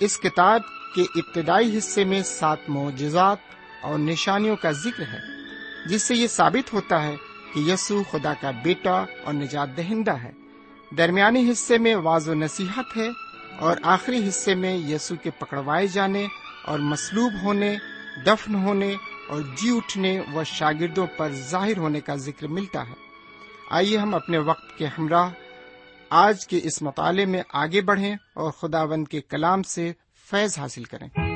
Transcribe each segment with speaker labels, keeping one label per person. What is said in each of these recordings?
Speaker 1: اس کتاب کے ابتدائی حصے میں سات معجزات اور نشانیوں کا ذکر ہے، جس سے یہ ثابت ہوتا ہے کہ یسوع خدا کا بیٹا اور نجات دہندہ ہے۔ درمیانی حصے میں واض و نصیحت ہے اور آخری حصے میں یسوع کے پکڑوائے جانے اور مصلوب ہونے، دفن ہونے اور جی اٹھنے و شاگردوں پر ظاہر ہونے کا ذکر ملتا ہے۔ آئیے ہم اپنے وقت کے ہمراہ آج کے اس مطالعے میں آگے بڑھیں اور خداوند کے کلام سے فیض حاصل کریں۔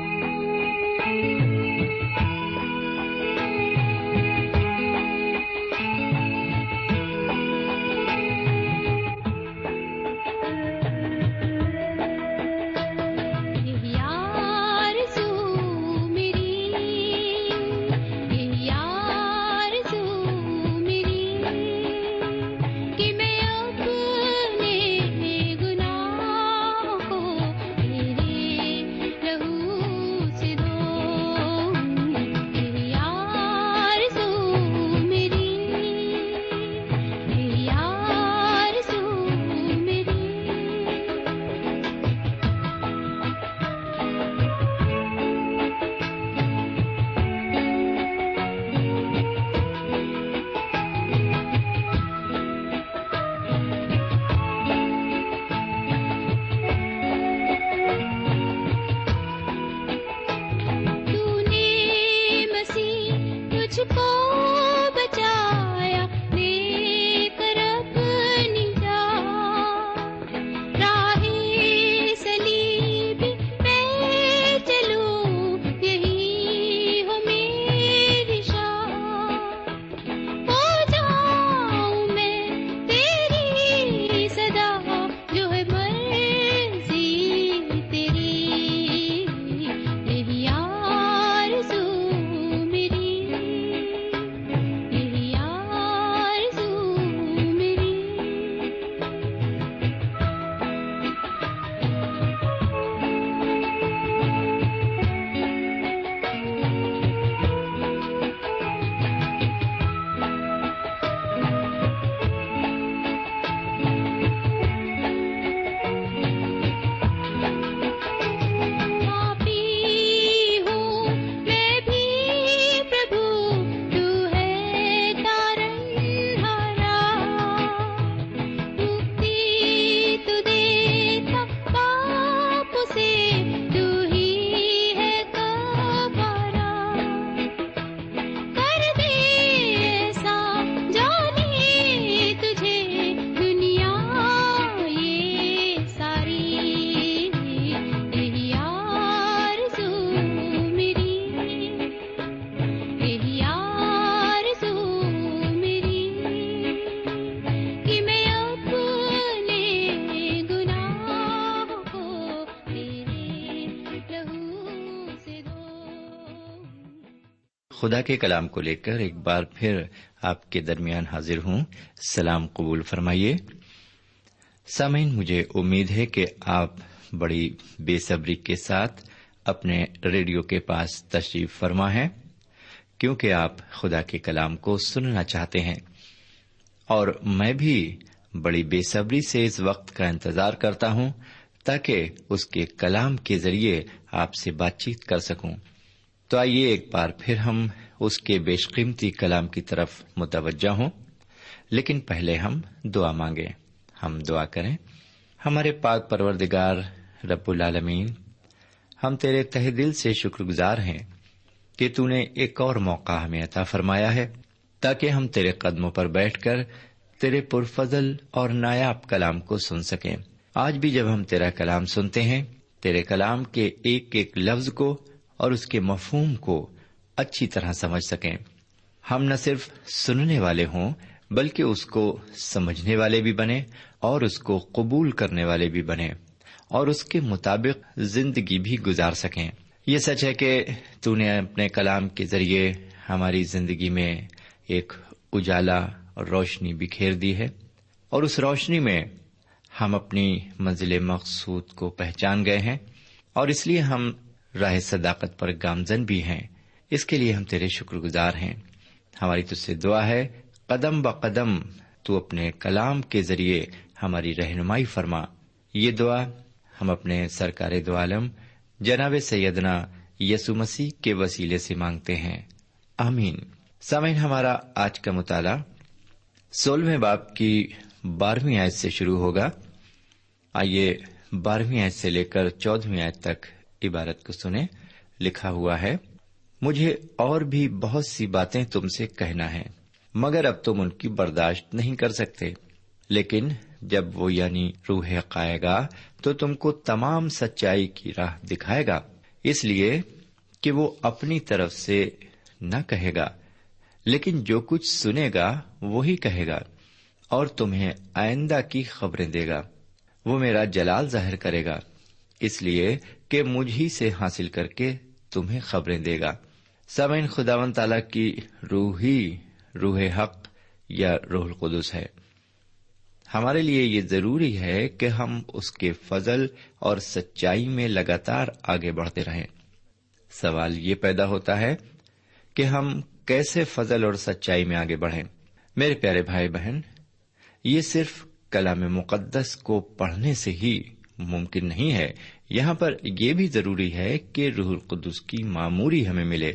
Speaker 2: خدا کے کلام کو لے کر ایک بار پھر آپ کے درمیان حاضر ہوں۔ سلام قبول فرمائیے۔ سامعین، مجھے امید ہے کہ آپ بڑی بے صبری کے ساتھ اپنے ریڈیو کے پاس تشریف فرما ہے کیونکہ آپ خدا کے کلام کو سننا چاہتے ہیں۔ اور میں بھی بڑی بے صبری سے اس وقت کا انتظار کرتا ہوں تاکہ اس کے کلام کے ذریعے آپ سے بات چیت کر سکوں۔ تو آئیے ایک بار پھر ہم اس کے بیش قیمتی کلام کی طرف متوجہ ہوں۔ لیکن پہلے ہم دعا مانگیں۔ ہم دعا کریں۔ ہمارے پاک پروردگار رب العالمین، ہم تیرے تہ دل سے شکر گزار ہیں کہ تو نے ایک اور موقع ہمیں عطا فرمایا ہے، تاکہ ہم تیرے قدموں پر بیٹھ کر تیرے پرفضل اور نایاب کلام کو سن سکیں۔ آج بھی جب ہم تیرا کلام سنتے ہیں، تیرے کلام کے ایک ایک لفظ کو اور اس کے مفہوم کو اچھی طرح سمجھ سکیں۔ ہم نہ صرف سننے والے ہوں، بلکہ اس کو سمجھنے والے بھی بنے اور اس کو قبول کرنے والے بھی بنے اور اس کے مطابق زندگی بھی گزار سکیں۔ یہ سچ ہے کہ تو نے اپنے کلام کے ذریعے ہماری زندگی میں ایک اجالا اور روشنی بکھیر دی ہے اور اس روشنی میں ہم اپنی منزل مقصود کو پہچان گئے ہیں اور اس لیے ہم راہ صداقت پر گامزن بھی ہیں۔ اس کے لیے ہم تیرے شکر گزار ہیں۔ ہماری تج سے دعا ہے۔ قدم ب قدم تو اپنے کلام کے ذریعے ہماری رہنمائی فرما۔ یہ دعا ہم اپنے سرکار دو عالم، جناب سیدنا یسو مسیح کے وسیلے سے مانگتے ہیں۔ آمین۔ سامعین، ہمارا آج کا مطالعہ سولہویں باپ کی بارہویں آیت سے شروع ہوگا۔ آئیے بارہویں آیت سے لے کر چودہویں آیت تک عبارت کو سنیں، لکھا ہوا ہے، مجھے اور بھی بہت سی باتیں تم سے کہنا ہے مگر اب تم ان کی برداشت نہیں کر سکتے۔ لیکن جب وہ یعنی روح حق آئے گا، تو تم کو تمام سچائی کی راہ دکھائے گا۔ اس لیے کہ وہ اپنی طرف سے نہ کہے گا، لیکن جو کچھ سنے گا، وہی کہے گا، اور تمہیں آئندہ کی خبریں دے گا۔ وہ میرا جلال ظاہر کرے گا۔ اس لیے کہ مجھ ہی سے حاصل کر کے تمہیں خبریں دے گا۔ سمعین خداون تعالی کی روح ہی روح حق یا روح القدس ہے۔ ہمارے لیے یہ ضروری ہے کہ ہم اس کے فضل اور سچائی میں لگاتار آگے بڑھتے رہیں۔ سوال یہ پیدا ہوتا ہے کہ ہم کیسے فضل اور سچائی میں آگے بڑھیں۔ میرے پیارے بھائی بہن، یہ صرف کلام مقدس کو پڑھنے سے ہی ممکن نہیں ہے۔ یہاں پر یہ بھی ضروری ہے کہ روح القدس کی معموری ہمیں ملے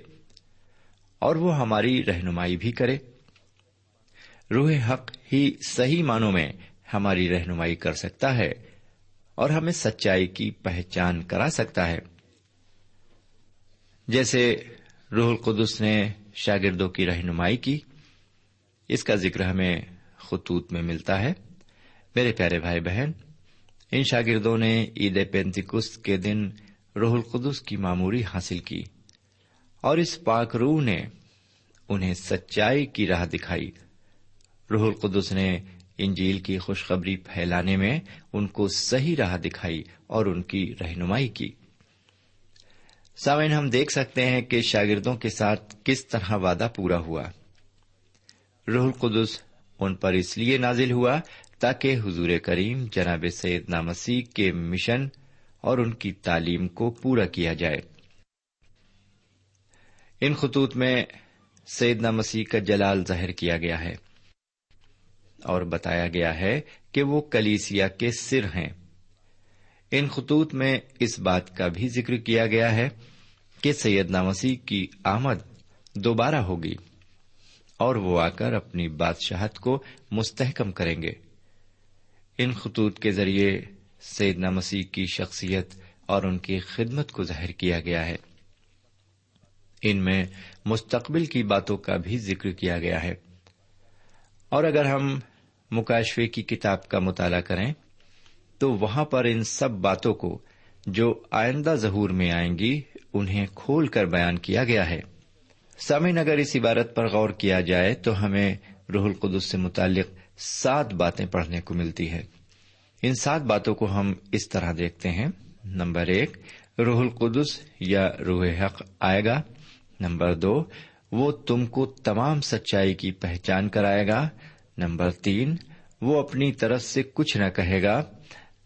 Speaker 2: اور وہ ہماری رہنمائی بھی کرے۔ روح حق ہی صحیح معنوں میں ہماری رہنمائی کر سکتا ہے اور ہمیں سچائی کی پہچان کرا سکتا ہے۔ جیسے روح القدس نے شاگردوں کی رہنمائی کی، اس کا ذکر ہمیں خطوط میں ملتا ہے۔ میرے پیارے بھائی بہن ان شاگردوں نے عید پینتکس کے دن روح القدس کی معموری حاصل کی اور اس پاک روح نے انہیں سچائی کی راہ دکھائی۔ روح القدس نے انجیل کی خوشخبری پھیلانے میں ان کو صحیح راہ دکھائی اور ان کی رہنمائی کی۔ سامعین، ہم دیکھ سکتے ہیں کہ شاگردوں کے ساتھ کس طرح وعدہ پورا ہوا۔ روح القدس ان پر اس لیے نازل ہوا تاکہ حضور کریم جناب سید مسیح کے مشن اور ان کی تعلیم کو پورا کیا جائے۔ ان خطوط میں سیدنا مسیح کا جلال ظاہر کیا گیا ہے اور بتایا گیا ہے کہ وہ کلیسیا کے سر ہیں۔ ان خطوط میں اس بات کا بھی ذکر کیا گیا ہے کہ سیدنا مسیح کی آمد دوبارہ ہوگی اور وہ آ کر اپنی بادشاہت کو مستحکم کریں گے۔ ان خطوط کے ذریعے سیدنا مسیح کی شخصیت اور ان کی خدمت کو ظاہر کیا گیا ہے۔ ان میں مستقبل کی باتوں کا بھی ذکر کیا گیا ہے۔ اور اگر ہم مکاشوے کی کتاب کا مطالعہ کریں، تو وہاں پر ان سب باتوں کو جو آئندہ ظہور میں آئیں گی، انہیں کھول کر بیان کیا گیا ہے۔ سامعین، اگر اس عبارت پر غور کیا جائے، تو ہمیں روح القدس سے متعلق سات باتیں پڑھنے کو ملتی ہے۔ ان سات باتوں کو ہم اس طرح دیکھتے ہیں۔ نمبر ایک، روح القدس یا روح حق آئے گا۔ نمبر دو، وہ تم کو تمام سچائی کی پہچان کرائے گا۔ نمبر تین، وہ اپنی طرف سے کچھ نہ کہے گا۔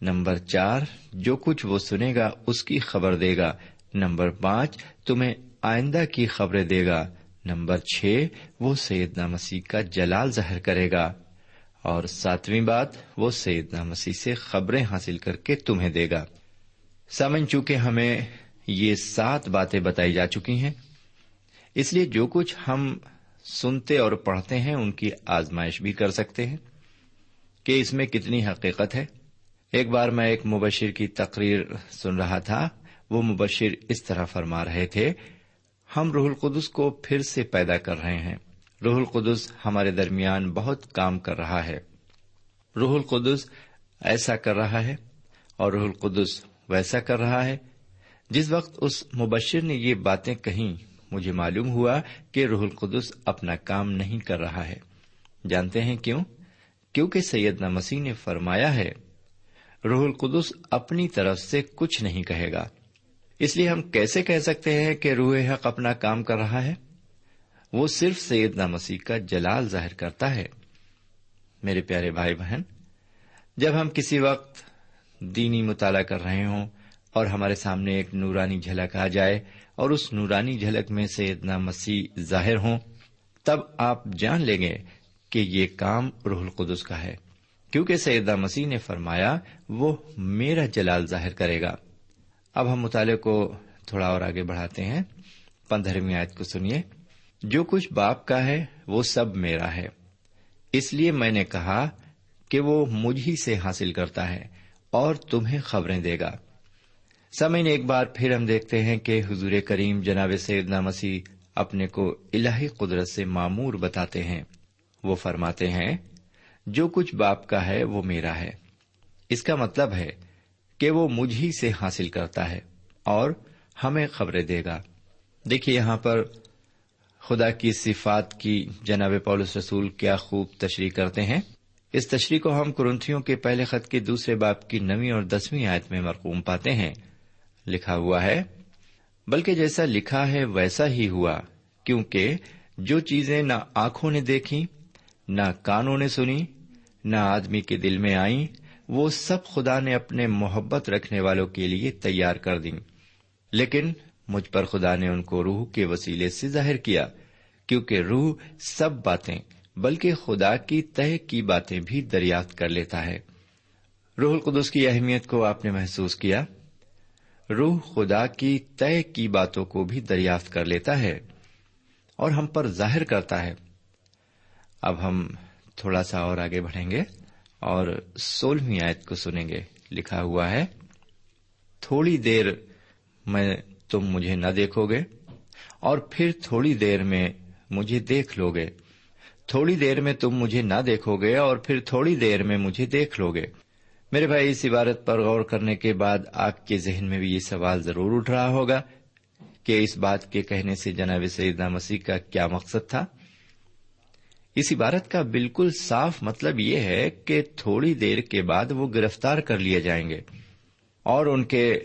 Speaker 2: نمبر چار، جو کچھ وہ سنے گا اس کی خبر دے گا۔ نمبر پانچ، تمہیں آئندہ کی خبریں دے گا۔ نمبر چھ، وہ سیدنا مسیح کا جلال ظاہر کرے گا۔ اور ساتویں بات، وہ سیدنا مسیح سے خبریں حاصل کر کے تمہیں دے گا۔ سمجھ چونکہ ہمیں یہ سات باتیں بتائی جا چکی ہیں، اس لیے جو کچھ ہم سنتے اور پڑھتے ہیں، ان کی آزمائش بھی کر سکتے ہیں کہ اس میں کتنی حقیقت ہے۔ ایک بار میں ایک مبشر کی تقریر سن رہا تھا، وہ مبشر اس طرح فرما رہے تھے، ہم روح القدس کو پھر سے پیدا کر رہے ہیں۔ روح القدس ہمارے درمیان بہت کام کر رہا ہے۔ روح القدس ایسا کر رہا ہے اور روح القدس ویسا کر رہا ہے۔ جس وقت اس مبشر نے یہ باتیں کہیں، مجھے معلوم ہوا کہ روح القدس اپنا کام نہیں کر رہا ہے۔ جانتے ہیں کیوں؟ کیونکہ سید مسیح نے فرمایا ہے، روح القدس اپنی طرف سے کچھ نہیں کہے گا۔ اس لیے ہم کیسے کہہ سکتے ہیں کہ روح حق اپنا کام کر رہا ہے؟ وہ صرف سیدنا مسیح کا جلال ظاہر کرتا ہے۔ میرے پیارے بھائی بہن، جب ہم کسی وقت دینی مطالعہ کر رہے ہوں اور ہمارے سامنے ایک نورانی جھلک آ جائے اور اس نورانی جھلک میں سیدنا مسیح ظاہر ہوں، تب آپ جان لیں گے کہ یہ کام روح القدس کا ہے۔ کیونکہ سیدہ مسیح نے فرمایا، وہ میرا جلال ظاہر کرے گا۔ اب ہم مطالعے کو تھوڑا اور آگے بڑھاتے ہیں۔ پندرہویں آیت کو سنیے۔ جو کچھ باپ کا ہے، وہ سب میرا ہے۔ اس لیے میں نے کہا کہ وہ مجھ ہی سے حاصل کرتا ہے اور تمہیں خبریں دے گا۔ سمے ایک بار پھر ہم دیکھتے ہیں کہ حضور کریم جناب سیدنا مسیح اپنے کو الہی قدرت سے معمور بتاتے ہیں۔ وہ فرماتے ہیں، جو کچھ باپ کا ہے، وہ میرا ہے۔ اس کا مطلب ہے کہ وہ مجھ ہی سے حاصل کرتا ہے اور ہمیں خبریں دے گا۔ دیکھیے یہاں پر خدا کی صفات کی جناب پولس رسول کیا خوب تشریح کرتے ہیں۔ اس تشریح کو ہم کرنتھیوں کے پہلے خط کے دوسرے باپ کی نویں اور دسویں آیت میں مرقوم پاتے ہیں۔ لکھا ہوا ہے، بلکہ جیسا لکھا ہے ویسا ہی ہوا، کیونکہ جو چیزیں نہ آنکھوں نے دیکھی، نہ کانوں نے سنی، نہ آدمی کے دل میں آئیں، وہ سب خدا نے اپنے محبت رکھنے والوں کے لیے تیار کر دیں۔ لیکن مجھ پر خدا نے ان کو روح کے وسیلے سے ظاہر کیا، کیونکہ روح سب باتیں، بلکہ خدا کی طے کی باتیں بھی دریافت کر لیتا ہے۔ روح القدس کی اہمیت کو آپ نے محسوس کیا؟ روح خدا کی طے کی باتوں کو بھی دریافت کر لیتا ہے اور ہم پر ظاہر کرتا ہے۔ اب ہم تھوڑا سا اور آگے بڑھیں گے اور سولہویں آیت کو سنیں گے۔ لکھا ہوا ہے، تھوڑی دیر میں تم مجھے نہ دیکھو گے اور پھر تھوڑی دیر میں مجھے دیکھ لو گے۔ تھوڑی دیر میں تم مجھے نہ دیکھو گے اور پھر تھوڑی دیر میں مجھے دیکھ لو گے۔ میرے بھائی، اس عبارت پر غور کرنے کے بعد آپ کے ذہن میں بھی یہ سوال ضرور اٹھ رہا ہوگا کہ اس بات کے کہنے سے جناب سیدنا مسیح کا کیا مقصد تھا۔ اس عبارت کا بالکل صاف مطلب یہ ہے کہ تھوڑی دیر کے بعد وہ گرفتار کر لیے جائیں گے اور ان کے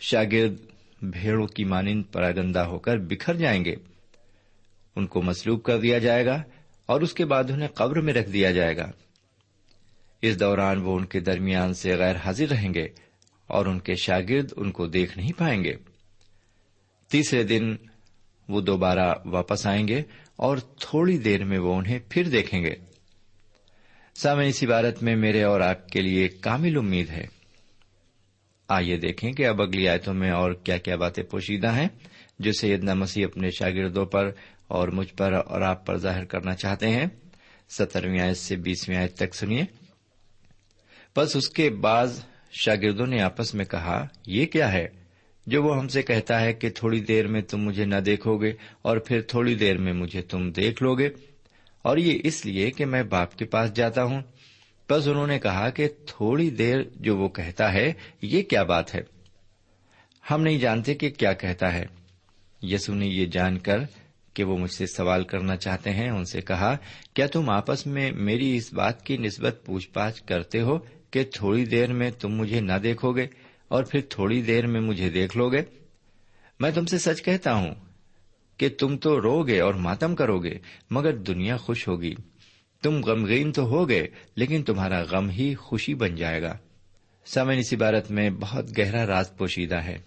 Speaker 2: شاگرد بھیڑوں کی مانند پراگندہ ہو کر بکھر جائیں گے۔ ان کو مسلوب کر دیا جائے گا اور اس کے بعد انہیں قبر میں رکھ دیا جائے گا۔ اس دوران وہ ان کے درمیان سے غیر حاضر رہیں گے اور ان کے شاگرد ان کو دیکھ نہیں پائیں گے۔ تیسرے دن وہ دوبارہ واپس آئیں گے اور تھوڑی دیر میں وہ انہیں پھر دیکھیں گے۔ سامع اس عبارت میں میرے اور آپ کے لیے کامل امید ہے۔ آئیے دیکھیں کہ اب اگلی آیتوں میں اور کیا کیا باتیں پوشیدہ ہیں جو سیدنا مسیح اپنے شاگردوں پر اور مجھ پر اور آپ پر ظاہر کرنا چاہتے ہیں۔ سترویں آیت سے بیسویں آیت تک سنیے۔ بس اس کے بعد شاگردوں نے آپس میں کہا، یہ کیا ہے؟ جو وہ ہم سے کہتا ہے کہ تھوڑی دیر میں تم مجھے نہ دیکھو گے اور پھر تھوڑی دیر میں مجھے تم دیکھ لو گے اور یہ اس لیے کہ میں باپ کے پاس جاتا ہوں۔ بس انہوں نے کہا کہ تھوڑی دیر جو وہ کہتا ہے، یہ کیا بات ہے؟ ہم نہیں جانتے کہ کیا کہتا ہے۔ یسو نے یہ جان کر کہ وہ مجھ سے سوال کرنا چاہتے ہیں، ان سے کہا، کیا تم آپس میں میری اس بات کی نسبت پوچھ پاچھ کرتے ہو کہ تھوڑی دیر میں تم مجھے نہ دیکھو گے اور پھر تھوڑی دیر میں مجھے دیکھ لو گے؟ میں تم سے سچ کہتا ہوں کہ تم تو رو گے اور ماتم کرو گے، مگر دنیا خوش ہوگی۔ تم غمگین تو ہو گئے لیکن تمہارا غم ہی خوشی بن جائے گا۔ سمن اس عبارت میں بہت گہرا راز پوشیدہ ہے۔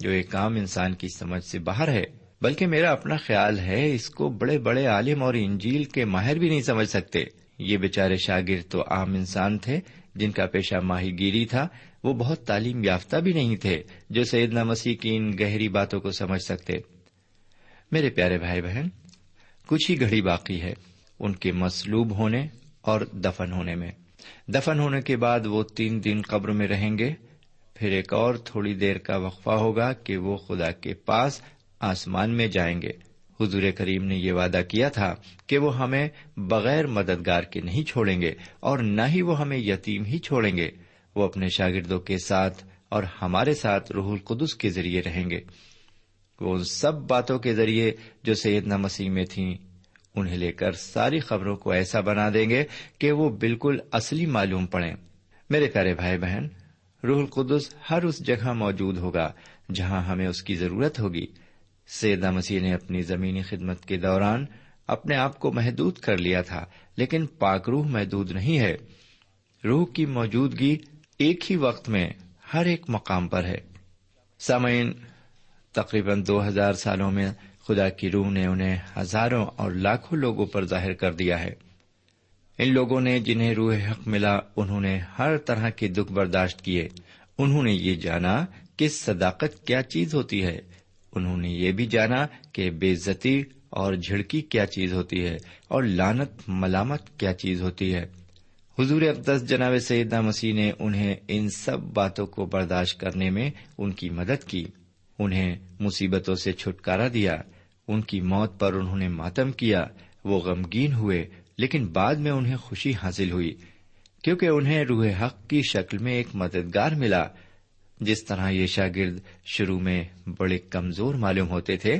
Speaker 2: جو ایک عام انسان کی سمجھ سے باہر ہے، بلکہ میرا اپنا خیال ہے، اس کو بڑے بڑے عالم اور انجیل کے ماہر بھی نہیں سمجھ سکتے۔ یہ بیچارے شاگرد تو عام انسان تھے، جن کا پیشہ ماہی گیری تھا، وہ بہت تعلیم یافتہ بھی نہیں تھے، جو سیدنا مسیح کی ان گہری باتوں کو سمجھ سکتے۔ میرے پیارے بھائی بہن، کچھ ہی گھڑی باقی ہے۔ ان کے مسلوب ہونے اور دفن ہونے میں۔ دفن ہونے کے بعد وہ تین دن قبر میں رہیں گے۔ پھر ایک اور تھوڑی دیر کا وقفہ ہوگا کہ وہ خدا کے پاس آسمان میں جائیں گے۔ حضور کریم نے یہ وعدہ کیا تھا کہ وہ ہمیں بغیر مددگار کے نہیں چھوڑیں گے اور نہ ہی وہ ہمیں یتیم ہی چھوڑیں گے۔ وہ اپنے شاگردوں کے ساتھ اور ہمارے ساتھ روح القدس کے ذریعے رہیں گے۔ وہ ان سب باتوں کے ذریعے جو سیدنا مسیح میں تھیں انہیں لے کر ساری خبروں کو ایسا بنا دیں گے کہ وہ بالکل اصلی معلوم پڑے میرے پیارے بھائی بہن، روح القدس ہر اس جگہ موجود ہوگا جہاں ہمیں اس کی ضرورت ہوگی۔ سیدہ مسیح نے اپنی زمینی خدمت کے دوران اپنے آپ کو محدود کر لیا تھا، لیکن پاک روح محدود نہیں ہے۔ روح کی موجودگی ایک ہی وقت میں ہر ایک مقام پر ہے۔ سامعین، تقریباً دو ہزار سالوں میں خدا کی روح نے انہیں ہزاروں اور لاکھوں لوگوں پر ظاہر کر دیا ہے۔ ان لوگوں نے جنہیں روح حق ملا، انہوں نے ہر طرح کے دکھ برداشت کیے۔ انہوں نے یہ جانا کہ صداقت کیا چیز ہوتی ہے۔ انہوں نے یہ بھی جانا کہ بے عزتی اور جھڑکی کیا چیز ہوتی ہے اور لانت ملامت کیا چیز ہوتی ہے۔ حضور اقدس جناب سیدہ مسیح نے انہیں ان سب باتوں کو برداشت کرنے میں ان کی مدد کی۔ انہیں مصیبتوں سے چھٹکارا دیا۔ ان کی موت پر انہوں نے ماتم کیا، وہ غمگین ہوئے، لیکن بعد میں انہیں خوشی حاصل ہوئی، کیونکہ انہیں روح حق کی شکل میں ایک مددگار ملا، جس طرح یہ شاگرد شروع میں بڑے کمزور معلوم ہوتے تھے،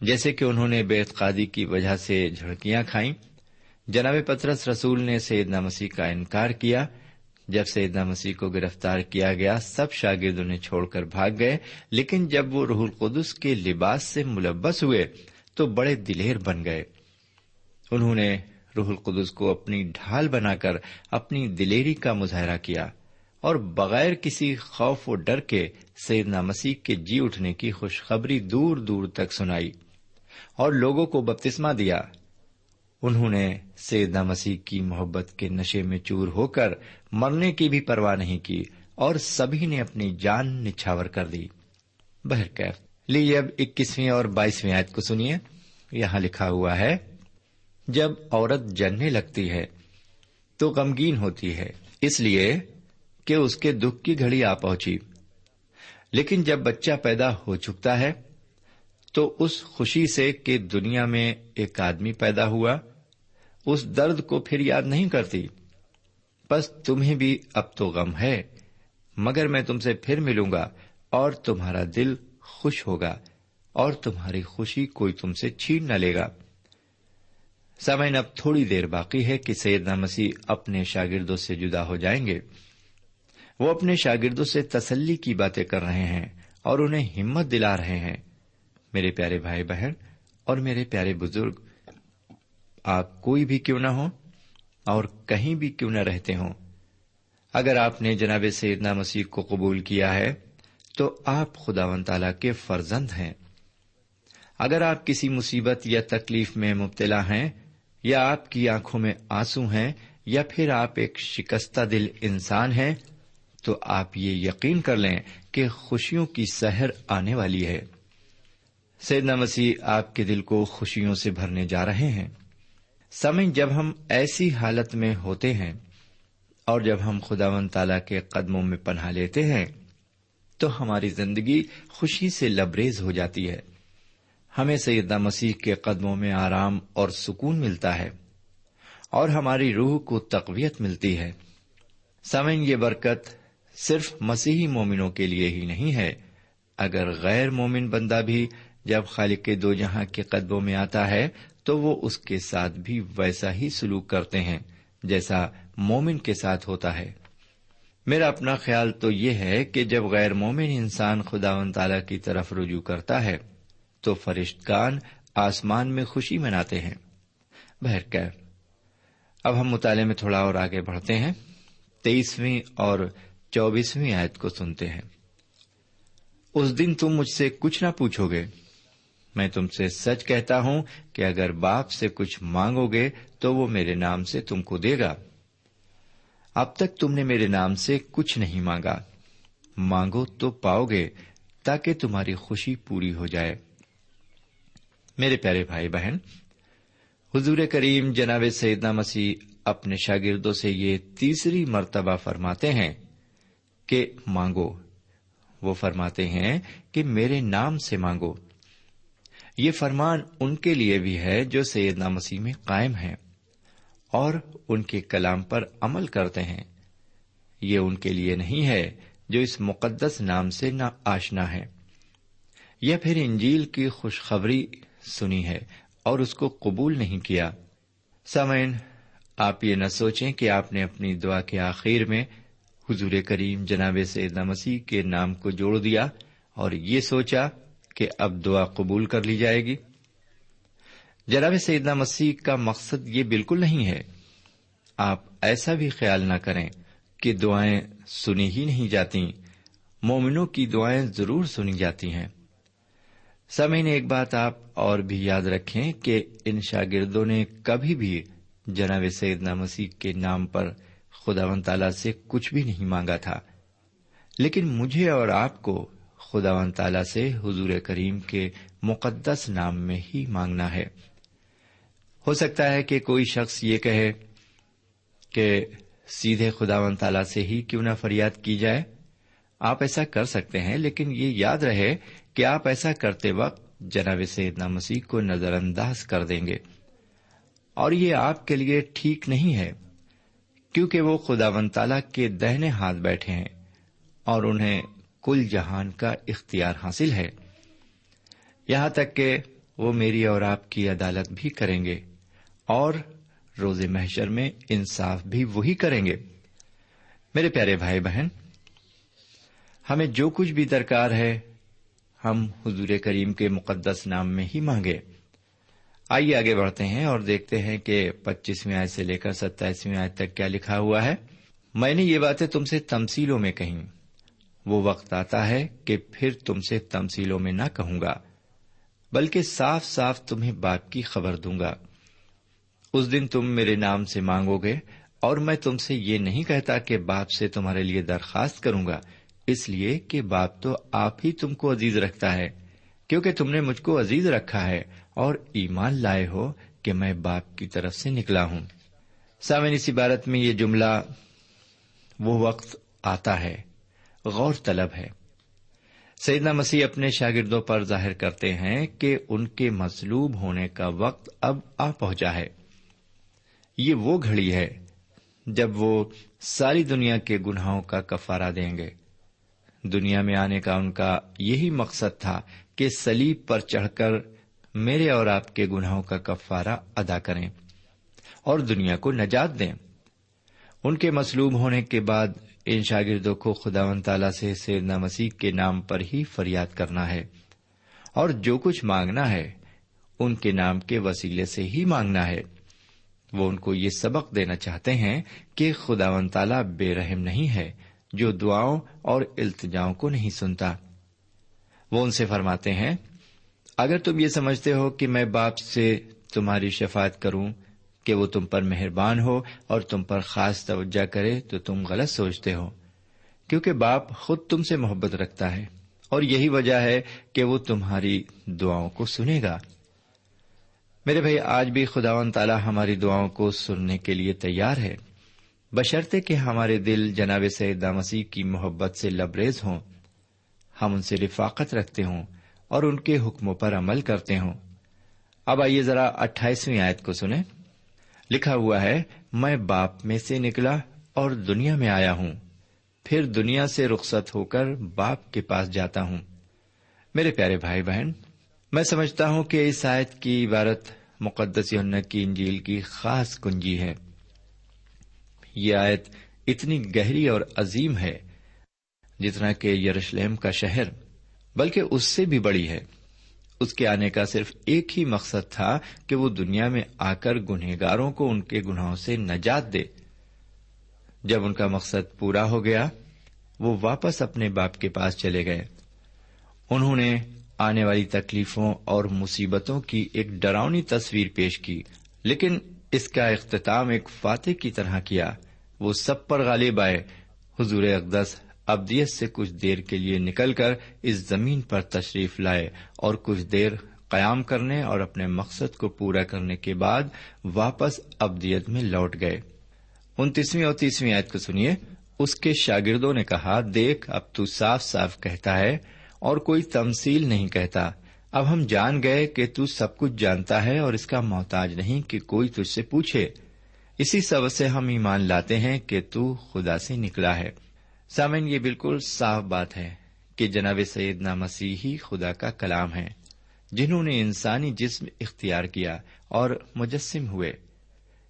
Speaker 2: جیسے کہ انہوں نے بے اعتقادی کی وجہ سے جھڑکیاں کھائیں۔ جناب پترس رسول نے سیدنا مسیح کا انکار کیا جب سیدنا مسیح کو گرفتار کیا گیا، سب شاگرد انہیں چھوڑ کر بھاگ گئے، لیکن جب وہ روح القدس کے لباس سے ملبس ہوئے تو بڑے دلیر بن گئے۔ انہوں نے روح القدس کو اپنی ڈھال بنا کر اپنی دلیری کا مظاہرہ کیا اور بغیر کسی خوف و ڈر کے سیدنا مسیح کے جی اٹھنے کی خوشخبری دور دور تک سنائی اور لوگوں کو بپتسما دیا۔ انہوں نے سیدنا مسیح کی محبت کے نشے میں چور ہو کر مرنے کی بھی پرواہ نہیں کی اور سبھی نے اپنی جان نچھاور کر دی۔ بہرکیف لیجیے اب اکیسویں اور بائیسویں آیت کو سنیے۔ یہاں لکھا ہوا ہے، جب عورت جننے لگتی ہے تو غمگین ہوتی ہے، اس لیے کہ اس کے دکھ کی گھڑی آ پہنچی۔ لیکن جب بچہ پیدا ہو چکتا ہے تو اس خوشی سے کہ دنیا میں ایک آدمی پیدا ہوا، اس درد کو پھر یاد نہیں کرتی۔ بس تمہیں بھی اب تو غم ہے، مگر میں تم سے پھر ملوں گا اور تمہارا دل خوش ہوگا اور تمہاری خوشی کوئی تم سے چھین نہ لے گا۔ سمین اب تھوڑی دیر باقی ہے کہ سیدنا مسیح اپنے شاگردوں سے جدا ہو جائیں گے۔ وہ اپنے شاگردوں سے تسلی کی باتیں کر رہے ہیں اور انہیں ہمت دلا رہے ہیں۔ میرے پیارے بھائی بہن اور میرے پیارے بزرگ، آپ کوئی بھی کیوں نہ ہو اور کہیں بھی کیوں نہ رہتے ہوں۔ اگر آپ نے جناب سیدنا مسیح کو قبول کیا ہے، تو آپ خدا و تعالی کے فرزند ہیں۔ اگر آپ کسی مصیبت یا تکلیف میں مبتلا ہیں، یا آپ کی آنکھوں میں آنسو ہیں، یا پھر آپ ایک شکستہ دل انسان ہیں، تو آپ یہ یقین کر لیں کہ خوشیوں کی سحر آنے والی ہے۔ سیدنا مسیح آپ کے دل کو خوشیوں سے بھرنے جا رہے ہیں۔ سمے جب ہم ایسی حالت میں ہوتے ہیں اور جب ہم خدا و تعالی کے قدموں میں پناہ لیتے ہیں، تو ہماری زندگی خوشی سے لبریز ہو جاتی ہے۔ ہمیں سیدہ مسیح کے قدموں میں آرام اور سکون ملتا ہے اور ہماری روح کو تقویت ملتی ہے۔ سمن یہ برکت صرف مسیحی مومنوں کے لیے ہی نہیں ہے۔ اگر غیر مومن بندہ بھی جب خالق کے دو جہاں کے قدموں میں آتا ہے تو وہ اس کے ساتھ بھی ویسا ہی سلوک کرتے ہیں جیسا مومن کے ساتھ ہوتا ہے۔ میرا اپنا خیال تو یہ ہے کہ جب غیر مومن انسان خدا و تعالی کی طرف رجوع کرتا ہے، تو فرشتگان آسمان میں خوشی مناتے ہیں۔ بہرکیف اب ہم مطالعے میں تھوڑا اور آگے بڑھتے ہیں۔ تیئیسویں اور چوبیسویں آیت کو سنتے ہیں۔ اس دن تم مجھ سے کچھ نہ پوچھو گے۔ میں تم سے سچ کہتا ہوں کہ اگر باپ سے کچھ مانگو گے تو وہ میرے نام سے تم کو دے گا۔ اب تک تم نے میرے نام سے کچھ نہیں مانگا۔ مانگو تو پاؤ گے تاکہ تمہاری خوشی پوری ہو جائے۔ میرے پیارے بھائی بہن، حضور کریم جناب سیدنا مسیح اپنے شاگردوں سے یہ تیسری مرتبہ فرماتے ہیں کہ مانگو۔ وہ فرماتے ہیں کہ میرے نام سے مانگو۔ یہ فرمان ان کے لیے بھی ہے جو سیدنا مسیح میں قائم ہیں اور ان کے کلام پر عمل کرتے ہیں۔ یہ ان کے لیے نہیں ہے جو اس مقدس نام سے نہ آشنا ہے یا پھر انجیل کی خوشخبری سنی ہے اور اس کو قبول نہیں کیا۔ سمعین آپ یہ نہ سوچیں کہ آپ نے اپنی دعا کے آخر میں حضور کریم جناب سیدنا مسیح کے نام کو جوڑ دیا اور یہ سوچا کہ اب دعا قبول کر لی جائے گی۔ جناب سیدنا مسیح کا مقصد یہ بالکل نہیں ہے۔ آپ ایسا بھی خیال نہ کریں کہ دعائیں سنی ہی نہیں جاتی۔ مومنوں کی دعائیں ضرور سنی جاتی ہیں۔ سمے نے ایک بات آپ اور بھی یاد رکھیں کہ ان شاگردوں نے کبھی بھی جناب سیدنا مسیح کے نام پر خدا و تعالی سے کچھ بھی نہیں مانگا تھا۔ لیکن مجھے اور آپ کو خدا و تعالی سے حضور کریم کے مقدس نام میں ہی مانگنا ہے۔ ہو سکتا ہے کہ کوئی شخص یہ کہے کہ سیدھے خدا و تعالی سے ہی کیوں نہ فریاد کی جائے۔ آپ ایسا کر سکتے ہیں، لیکن یہ یاد رہے کہ آپ ایسا کرتے وقت جناب سیدنا مسیح کو نظر انداز کر دیں گے۔ اور یہ آپ کے لیے ٹھیک نہیں ہے، کیونکہ وہ خدا ون تالا کے دہنے ہاتھ بیٹھے ہیں اور انہیں کل جہان کا اختیار حاصل ہے۔ یہاں تک کہ وہ میری اور آپ کی عدالت بھی کریں گے اور روز محشر میں انصاف بھی وہی کریں گے۔ میرے پیارے بھائی بہن، ہمیں جو کچھ بھی درکار ہے، ہم حضور کریم کے مقدس نام میں ہی مانگے۔ آئیے آگے بڑھتے ہیں اور دیکھتے ہیں کہ پچیسویں آئے سے لے کر ستائیسویں آئے تک کیا لکھا ہوا ہے۔ میں نے یہ باتیں تم سے تمسیلوں میں کہیں۔ وہ وقت آتا ہے کہ پھر تم سے تمسیلوں میں نہ کہوں گا، بلکہ صاف صاف تمہیں باپ کی خبر دوں گا۔ اس دن تم میرے نام سے مانگو گے اور میں تم سے یہ نہیں کہتا کہ باپ سے تمہارے لیے درخواست کروں گا۔ اس لیے کہ باپ تو آپ ہی تم کو عزیز رکھتا ہے، کیونکہ تم نے مجھ کو عزیز رکھا ہے اور ایمان لائے ہو کہ میں باپ کی طرف سے نکلا ہوں۔ سامن اس عبارت میں یہ جملہ وہ وقت آتا ہے غور طلب ہے۔ سیدنا مسیح اپنے شاگردوں پر ظاہر کرتے ہیں کہ ان کے مصلوب ہونے کا وقت اب آ پہنچا ہے۔ یہ وہ گھڑی ہے جب وہ ساری دنیا کے گناہوں کا کفارہ دیں گے۔ دنیا میں آنے کا ان کا یہی مقصد تھا کہ سلیب پر چڑھ کر میرے اور آپ کے گناہوں کا کفارہ ادا کریں اور دنیا کو نجات دیں۔ ان کے مصلوب ہونے کے بعد ان شاگردوں کو خدا و تعالی سے سیدنا مسیح کے نام پر ہی فریاد کرنا ہے اور جو کچھ مانگنا ہے، ان کے نام کے وسیلے سے ہی مانگنا ہے۔ وہ ان کو یہ سبق دینا چاہتے ہیں کہ خدا و تعالی بے رحم نہیں ہے، جو دعاؤں اور التجاؤں کو نہیں سنتا۔ وہ ان سے فرماتے ہیں، اگر تم یہ سمجھتے ہو کہ میں باپ سے تمہاری شفات کروں کہ وہ تم پر مہربان ہو اور تم پر خاص توجہ کرے تو تم غلط سوچتے ہو، کیونکہ باپ خود تم سے محبت رکھتا ہے اور یہی وجہ ہے کہ وہ تمہاری دعاؤں کو سنے گا۔ میرے بھائی، آج بھی خدا و تعالی ہماری دعاؤں کو سننے کے لیے تیار ہے۔ بشرطے کہ ہمارے دل جناب سیدہ مسیح کی محبت سے لبریز ہوں، ہم ان سے رفاقت رکھتے ہوں اور ان کے حکموں پر عمل کرتے ہوں۔ اب آئیے ذرا اٹھائیسویں آیت کو سنیں۔ لکھا ہوا ہے، میں باپ میں سے نکلا اور دنیا میں آیا ہوں۔ پھر دنیا سے رخصت ہو کر باپ کے پاس جاتا ہوں۔ میرے پیارے بھائی بہن، میں سمجھتا ہوں کہ اس آیت کی عبارت مقدس کی انجیل کی خاص کنجی ہے۔ یہ آیت اتنی گہری اور عظیم ہے جتنا کہ یروشلم کا شہر، بلکہ اس سے بھی بڑی ہے۔ اس کے آنے کا صرف ایک ہی مقصد تھا کہ وہ دنیا میں آ کر گنہگاروں کو ان کے گناہوں سے نجات دے۔ جب ان کا مقصد پورا ہو گیا، وہ واپس اپنے باپ کے پاس چلے گئے۔ انہوں نے آنے والی تکلیفوں اور مصیبتوں کی ایک ڈراؤنی تصویر پیش کی، لیکن اس کا اختتام ایک فاتح کی طرح کیا۔ وہ سب پر غالب آئے۔ حضور اقدس ابدیت سے کچھ دیر کے لیے نکل کر اس زمین پر تشریف لائے اور کچھ دیر قیام کرنے اور اپنے مقصد کو پورا کرنے کے بعد واپس ابدیت میں لوٹ گئے۔ انتیسویں اور تیسویں آیت کو سنیے۔ اس کے شاگردوں نے کہا، دیکھ، اب تو صاف صاف کہتا ہے اور کوئی تمسیل نہیں کہتا۔ اب ہم جان گئے کہ تو سب کچھ جانتا ہے اور اس کا محتاج نہیں کہ کوئی تجھ سے پوچھے۔ اسی سبب سے ہم ایمان لاتے ہیں کہ تو خدا سے نکلا ہے۔ سامن یہ بالکل صاف بات ہے کہ جناب سعید مسیح ہی خدا کا کلام ہے، جنہوں نے انسانی جسم اختیار کیا اور مجسم ہوئے۔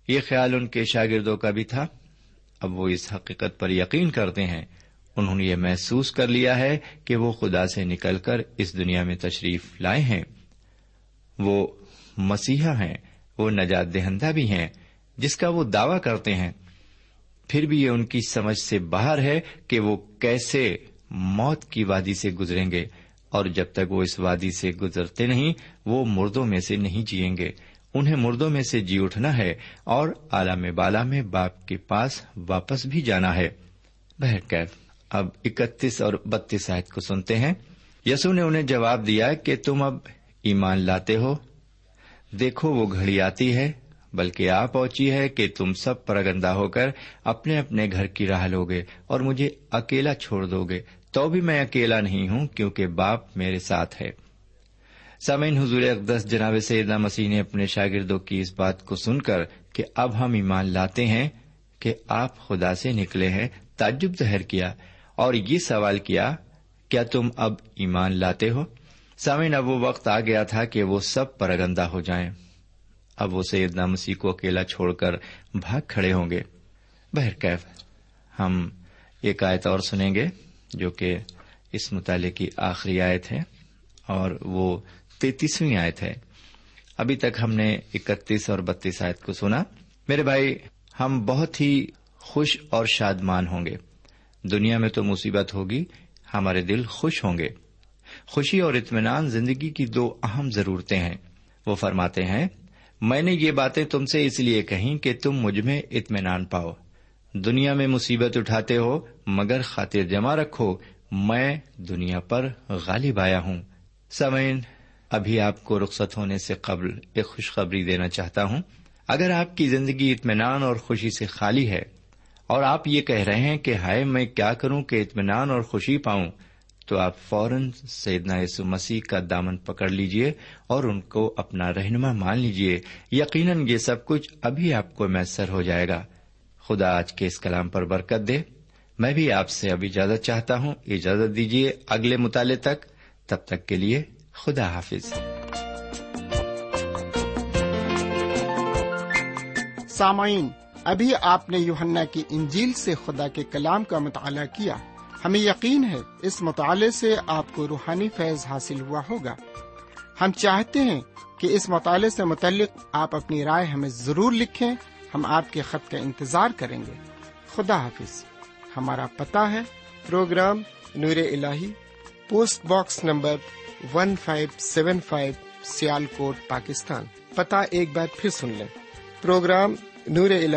Speaker 2: یہ خیال ان کے شاگردوں کا بھی تھا۔ اب وہ اس حقیقت پر یقین کرتے ہیں۔ انہوں نے یہ محسوس کر لیا ہے کہ وہ خدا سے نکل کر اس دنیا میں تشریف لائے ہیں۔ وہ مسیحا ہیں، وہ نجات دہندہ بھی ہیں، جس کا وہ دعوی کرتے ہیں۔ پھر بھی یہ ان کی سمجھ سے باہر ہے کہ وہ کیسے موت کی وادی سے گزریں گے، اور جب تک وہ اس وادی سے گزرتے نہیں، وہ مردوں میں سے نہیں جیئیں گے۔ انہیں مردوں میں سے جی اٹھنا ہے، اور عالم بالا میں باپ کے پاس واپس بھی جانا ہے۔ بہرکیف، اب اکتیس اور بتیس آیت کو سنتے ہیں۔ یسو نے انہیں جواب دیا کہ تم اب ایمان لاتے ہو۔ دیکھو، وہ گھڑی آتی ہے۔ بلکہ آ پہنچی ہے کہ تم سب پرگندہ ہو کر اپنے اپنے گھر کی راہ لوگے اور مجھے اکیلا چھوڑ دو گے تو بھی میں اکیلا نہیں ہوں کیونکہ باپ میرے ساتھ ہے۔ سامعین، حضور اقدس جناب سیدنا مسیح نے اپنے شاگردوں کی اس بات کو سن کر کہ اب ہم ایمان لاتے ہیں کہ آپ خدا سے نکلے ہیں، تعجب ظاہر کیا اور یہ سوال کیا کیا تم اب ایمان لاتے ہو؟ سامعین، اب وہ وقت آ گیا تھا کہ وہ سب پرگندہ ہو جائیں۔ اب وہ سیدنا مسیح کو اکیلا چھوڑ کر بھاگ کھڑے ہوں گے۔ بہرکیف ہم ایک آیت اور سنیں گے جو کہ اس مطالعے کی آخری آیت ہے اور وہ تینتیسویں آیت ہے۔ ابھی تک ہم نے اکتیس اور بتیس آیت کو سنا۔ میرے بھائی، ہم بہت ہی خوش اور شادمان ہوں گے۔ دنیا میں تو مصیبت ہوگی، ہمارے دل خوش ہوں گے۔ خوشی اور اطمینان زندگی کی دو اہم ضرورتیں ہیں۔ وہ فرماتے ہیں میں نے یہ باتیں تم سے اس لیے کہیں کہ تم مجھ میں اطمینان پاؤ۔ دنیا میں مصیبت اٹھاتے ہو، مگر خاطر جمع رکھو۔ میں دنیا پر غالب آیا ہوں۔ سمعین ابھی آپ کو رخصت ہونے سے قبل ایک خوشخبری دینا چاہتا ہوں۔ اگر آپ کی زندگی اطمینان اور خوشی سے خالی ہے اور آپ یہ کہہ رہے ہیں کہ ہائے، میں کیا کروں کہ اطمینان اور خوشی پاؤں؟ تو آپ فوراً سیدنا یسو مسیح کا دامن پکڑ لیجیے اور ان کو اپنا رہنما مان لیجیے یقیناً یہ سب کچھ ابھی آپ کو میسر ہو جائے گا۔ خدا آج کے اس کلام پر برکت دے۔ میں بھی آپ سے اب اجازت چاہتا ہوں۔ اجازت دیجیے اگلے مطالعے تک۔ تب تک کے لیے خدا حافظ۔
Speaker 3: سامعین، ابھی آپ نے یوہنا کی انجیل سے خدا کے کلام کا مطالعہ کیا۔ ہمیں یقین ہے اس مطالعے سے آپ کو روحانی فیض حاصل ہوا ہوگا۔ ہم چاہتے ہیں کہ اس مطالعے سے متعلق آپ اپنی رائے ہمیں ضرور لکھیں، ہم آپ کے خط کا انتظار کریں گے۔ خدا حافظ۔ ہمارا پتا ہے، پروگرام نور ال post box number one five seven five Sialkot, Pakistan. پتا ایک بار پھر سن لیں۔ پروگرام نور ال